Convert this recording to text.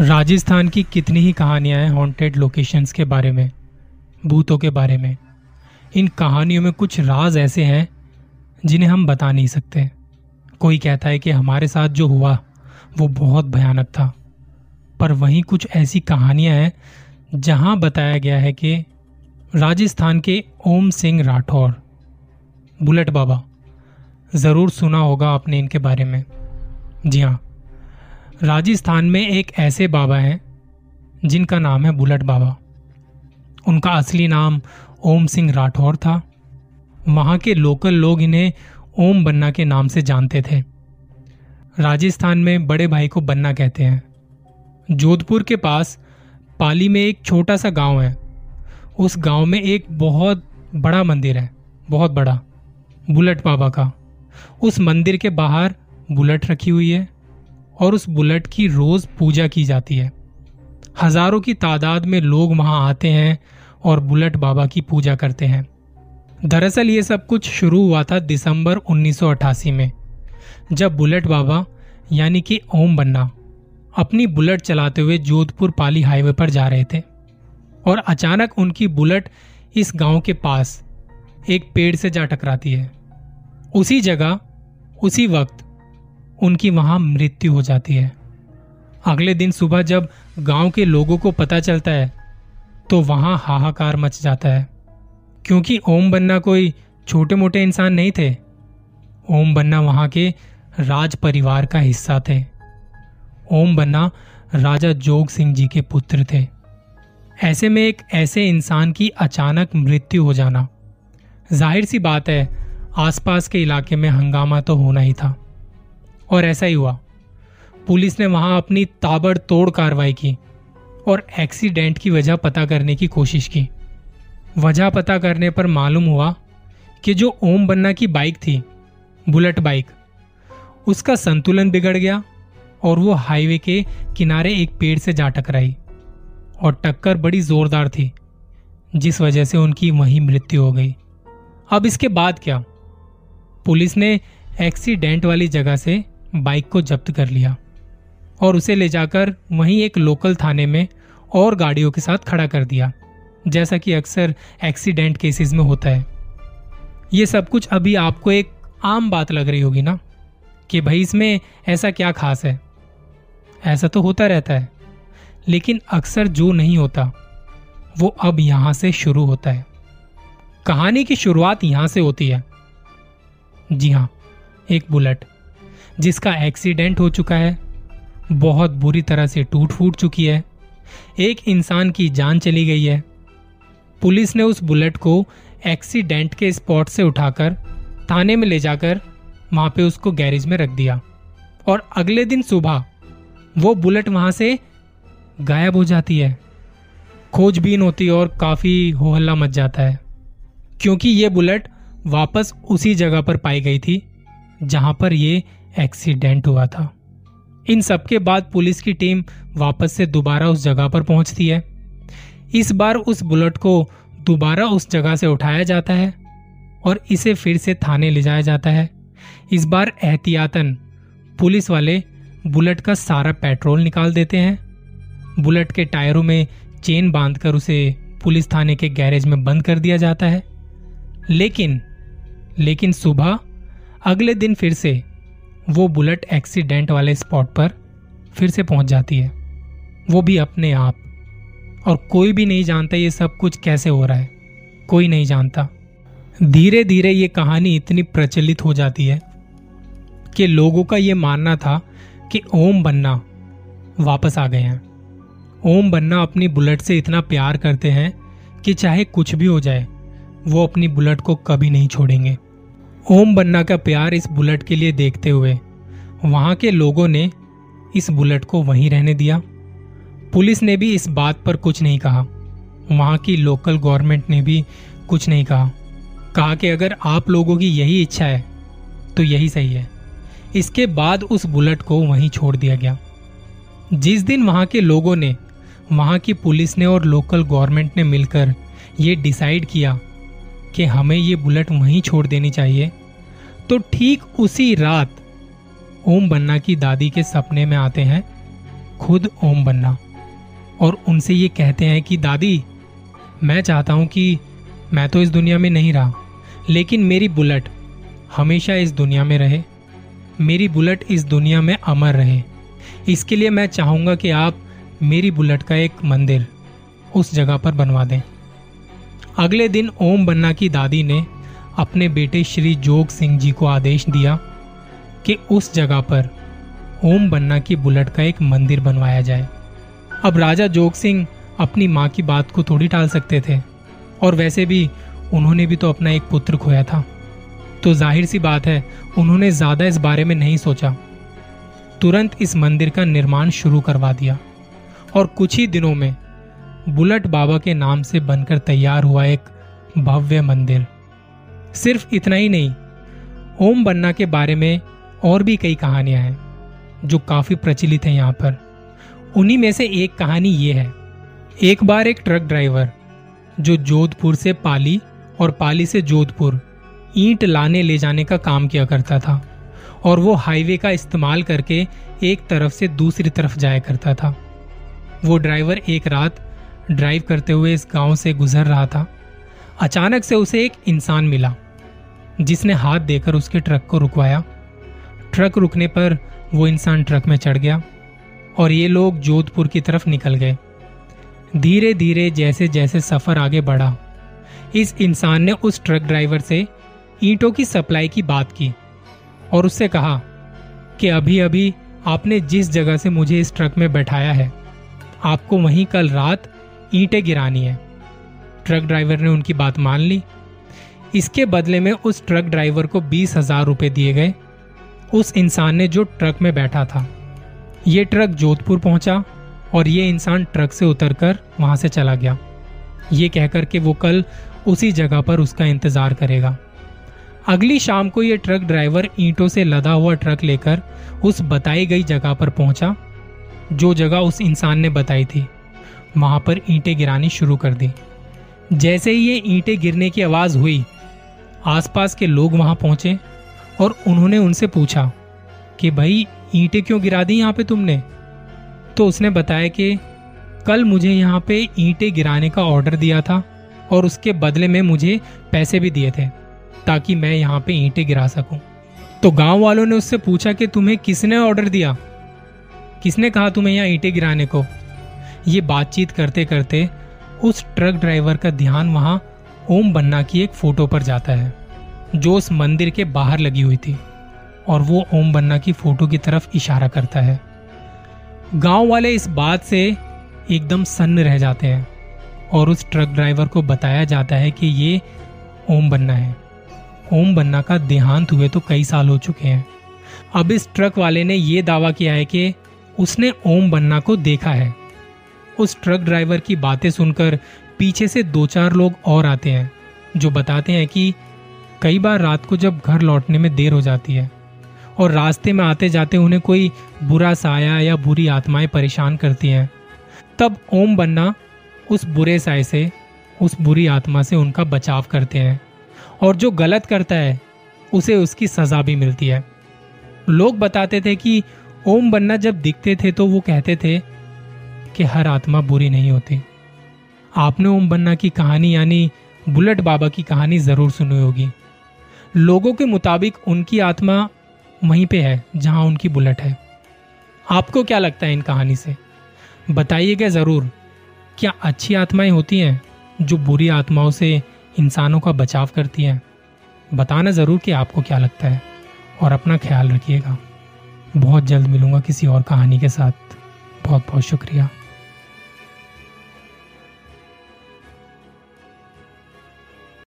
राजस्थान की कितनी ही कहानियाँ हैं हॉन्टेड लोकेशंस के बारे में, भूतों के बारे में। इन कहानियों में कुछ राज ऐसे हैं जिन्हें हम बता नहीं सकते। कोई कहता है कि हमारे साथ जो हुआ, वो बहुत भयानक था। पर वहीं कुछ ऐसी कहानियाँ हैं जहाँ बताया गया है कि राजस्थान के ओम सिंह राठौर। बुलेट बाबा, ज़रूर सुना होगा आपने इनके बारे में। जी हाँ। राजस्थान में एक ऐसे बाबा हैं, जिनका नाम है बुलेट बाबा। उनका असली नाम ओम सिंह राठौर था। वहाँ के लोकल लोग इन्हें ओम बन्ना के नाम से जानते थे। राजस्थान में बड़े भाई को बन्ना कहते हैं। जोधपुर के पास पाली में एक छोटा सा गाँव है। उस गाँव में एक बहुत बड़ा मंदिर है, बहुत बड़ा, बुलेट बाबा का। उस मंदिर के बाहर बुलेट रखी हुई है। और उस बुलेट की रोज पूजा की जाती है। हज़ारों की तादाद में लोग वहाँ आते हैं और बुलेट बाबा की पूजा करते हैं। दरअसल ये सब कुछ शुरू हुआ था दिसंबर 1988 में, जब बुलेट बाबा, यानी कि ओम बन्ना, अपनी बुलेट चलाते हुए जोधपुर पाली हाईवे पर जा रहे थे और अचानक उनकी बुलेट इस गाँव के पास एक पेड़ से जा टकराती है। उसी जगह, उसी वक्त उनकी वहाँ मृत्यु हो जाती है। अगले दिन सुबह जब गाँव के लोगों को पता चलता है तो वहाँ हाहाकार मच जाता है। क्योंकि ओम बन्ना कोई छोटे मोटे इंसान नहीं थे, ओम बन्ना वहाँ के राज परिवार का हिस्सा थे। ओम बन्ना राजा जोग सिंह जी के पुत्र थे। ऐसे में एक ऐसे इंसान की अचानक मृत्यु हो जाना, ज़ाहिर सी बात है, आसपास के इलाके में हंगामा तो होना ही था। और ऐसा ही हुआ। पुलिस ने वहाँ अपनी ताबड़तोड़ कार्रवाई की और एक्सीडेंट की वजह पता करने की कोशिश की। वजह पता करने पर मालूम हुआ कि जो ओम बन्ना की बाइक थी, बुलेट बाइक, उसका संतुलन बिगड़ गया और वो हाईवे के किनारे एक पेड़ से जा टकराई और टक्कर बड़ी जोरदार थी, जिस वजह से उनकी वहीं मृत्यु हो गई। अब इसके बाद क्या? पुलिस ने एक्सीडेंट वाली जगह से बाइक को जब्त कर लिया और उसे ले जाकर वहीं एक लोकल थाने में और गाड़ियों के साथ खड़ा कर दिया, जैसा कि अक्सर एक्सीडेंट केसेस में होता है। ये सब कुछ अभी आपको एक आम बात लग रही होगी ना, कि भाई इसमें ऐसा क्या खास है? ऐसा तो होता रहता है, लेकिन अक्सर जो नहीं होता, वो अब यहाँ से शुरू होता है। कहानी की शुरुआत यहाँ से होती है। जी हाँ एक बुलेट। जिसका एक्सीडेंट हो चुका है। बहुत बुरी तरह से टूट फूट चुकी है। एक इंसान की जान चली गई है। पुलिस ने उस बुलेट को एक्सीडेंट के स्पॉट से उठाकर थाने में ले जाकर वहाँ पे उसको गैरेज में रख दिया। और अगले दिन सुबह वो बुलेट वहाँ से गायब हो जाती है। खोजबीन होती और काफ़ी हो हल्ला मच जाता है। क्योंकि ये बुलेट वापस उसी जगह पर पाई गई थी, जहाँ पर ये एक्सीडेंट हुआ था। इन सबके बाद पुलिस की टीम वापस से दोबारा उस जगह पर पहुँचती है। इस बार उस बुलेट को दोबारा उस जगह से उठाया जाता है और इसे फिर से थाने ले जाया जाता है। इस बार एहतियातन पुलिस वाले बुलेट का सारा पेट्रोल निकाल देते हैं। बुलेट के टायरों में चेन बांधकर उसे पुलिस थाने के गैरेज में बंद कर दिया जाता है। लेकिन लेकिन सुबह अगले दिन फिर से वो बुलेट एक्सीडेंट वाले स्पॉट पर फिर से पहुँच जाती है। वो भी अपने आप। और कोई भी नहीं जानता ये सब कुछ कैसे हो रहा है। कोई नहीं जानता। धीरे धीरे ये कहानी इतनी प्रचलित हो जाती है कि लोगों का ये मानना था कि ओम बन्ना वापस आ गए हैं। ओम बन्ना अपनी बुलेट से इतना प्यार करते हैं कि चाहे कुछ भी हो जाए, वो अपनी बुलेट को कभी नहीं छोड़ेंगे। ओम बन्ना का प्यार इस बुलेट के लिए देखते हुए, वहाँ के लोगों ने इस बुलेट को वहीं रहने दिया। पुलिस ने भी इस बात पर कुछ नहीं कहा। वहाँ की लोकल गवर्नमेंट ने भी कुछ नहीं कहा। कहा कि अगर आप लोगों की यही इच्छा है तो यही सही है। इसके बाद उस बुलेट को वहीं छोड़ दिया गया। जिस दिन वहाँ के लोगों ने, वहाँ की पुलिस ने और लोकल गवर्नमेंट ने मिलकर ये डिसाइड किया कि हमें ये बुलेट वहीं छोड़ देनी चाहिए। तो ठीक उसी रात ओम बन्ना की दादी के सपने में आते हैं, खुद ओम बन्ना। और उनसे ये कहते हैं कि, दादी, मैं चाहता हूँ कि मैं तो इस दुनिया में नहीं रहा, लेकिन मेरी बुलेट हमेशा इस दुनिया में रहे। मेरी बुलेट इस दुनिया में अमर रहे। इसके लिए मैं चाहूँगा कि आप मेरी बुलेट का एक मंदिर उस जगह पर बनवा दें। अगले दिन ओम बन्ना की दादी ने अपने बेटे श्री जोग सिंह जी को आदेश दिया कि उस जगह पर ओम बन्ना की बुलेट का एक मंदिर बनवाया जाए। अब राजा जोग सिंह अपनी माँ की बात को थोड़ी टाल सकते थे, और वैसे भी उन्होंने भी तो अपना एक पुत्र खोया था। तो ज़ाहिर सी बात है, उन्होंने ज़्यादा इस बारे में नहीं सोचा। तुरंत इस मंदिर का निर्माण शुरू करवा दिया, और कुछ ही दिनों में बुलट बाबा के नाम से बनकर तैयार हुआ एक भव्य मंदिर। सिर्फ़ इतना ही नहीं, ओम बन्ना के बारे में और भी कई कहानियाँ हैं, जो काफ़ी प्रचलित हैं यहाँ पर। उन्हीं में से एक कहानी ये है। एक बार एक ट्रक ड्राइवर, जो जोधपुर से पाली और पाली से जोधपुर, ईंट लाने ले जाने का काम किया करता था, और वो हाईवे का इस्तेमाल करके एक तरफ़ से दूसरी तरफ़ जाया करता था। वो ड्राइवर एक रात ड्राइव करते हुए इस गाँव से गुजर रहा था। अचानक से उसे एक इंसान मिला, जिसने हाथ देकर उसके ट्रक को रुकवाया। ट्रक रुकने पर वो इंसान ट्रक में चढ़ गया और ये लोग जोधपुर की तरफ़ निकल गए। धीरे धीरे जैसे जैसे सफ़र आगे बढ़ा, इस इंसान ने उस ट्रक ड्राइवर से ईंटों की सप्लाई की बात की और उससे कहा कि अभी अभी आपने जिस जगह से मुझे इस ट्रक में बैठाया है, आपको वहीं कल रात ईंटें गिरानी है। ट्रक ड्राइवर ने उनकी बात मान ली। इसके बदले में उस ट्रक ड्राइवर को बीस हज़ार रुपए दिए गए। उस इंसान ने जो ट्रक में बैठा था, ये ट्रक जोधपुर पहुँचा और ये इंसान ट्रक से उतरकर वहाँ से चला गया। ये कहकर के वो कल उसी जगह पर उसका इंतज़ार करेगा। अगली शाम को ये ट्रक ड्राइवर ईंटों से लदा हुआ ट्रक लेकर उस बताई गई जगह पर पहुँचा, जो जगह उस इंसान ने बताई थी। वहाँ पर ईंटें गिरानी शुरू कर दी। जैसे ही ये ईंटें गिरने की आवाज़ हुई, आसपास के लोग वहाँ पहुँचे और उन्होंने उनसे पूछा कि भाई, ईंटें क्यों गिरा दी यहाँ पे तुमने? तो उसने बताया कि कल मुझे यहाँ पे ईंटें गिराने का ऑर्डर दिया था और उसके बदले में मुझे पैसे भी दिए थे ताकि मैं यहाँ पे ईंटें गिरा सकूँ। तो गाँव वालों ने उससे पूछा कि तुम्हें किसने ऑर्डर दिया? किसने कहा तुम्हें यहाँ ईंटें गिराने को? ये बातचीत करते करते उस ट्रक ड्राइवर का ध्यान वहाँ ओम बन्ना की एक फ़ोटो पर जाता है, जो उस मंदिर के बाहर लगी हुई थी, और वो ओम बन्ना की फ़ोटो की तरफ़ इशारा करता है। गाँव वाले इस बात से एकदम सन्न रह जाते हैं, और उस ट्रक ड्राइवर को बताया जाता है कि ये ओम बन्ना है। ओम बन्ना का देहांत हुए तो कई साल हो चुके हैं। अब इस ट्रक वाले ने यह दावा किया है कि उसने ओम बन्ना को देखा है। उस ट्रक ड्राइवर की बातें सुनकर पीछे से दो चार लोग और आते हैं, जो बताते हैं कि कई बार रात को जब घर लौटने में देर हो जाती है और रास्ते में आते जाते उन्हें कोई बुरा साया या बुरी आत्माएँ परेशान करती हैं, तब ओम बन्ना उस बुरे साय से, उस बुरी आत्मा से उनका बचाव करते हैं और जो गलत करता है, उसे उसकी सजा भी मिलती है। लोग बताते थे कि ओम बन्ना जब दिखते थे तो वो कहते थे कि हर आत्मा बुरी नहीं होती। आपने ओम बन्ना की कहानी यानी बुलेट बाबा की कहानी ज़रूर सुनी होगी। लोगों के मुताबिक उनकी आत्मा वहीं पे है, जहाँ उनकी बुलेट है। आपको क्या लगता है इन कहानी से? बताइएगा ज़रूर, क्या अच्छी आत्माएँ होती हैं जो बुरी आत्माओं से इंसानों का बचाव करती हैं? बताना ज़रूर कि आपको क्या लगता है, और अपना ख्याल रखिएगा। बहुत जल्द मिलूँगा किसी और कहानी के साथ। बहुत बहुत शुक्रिया।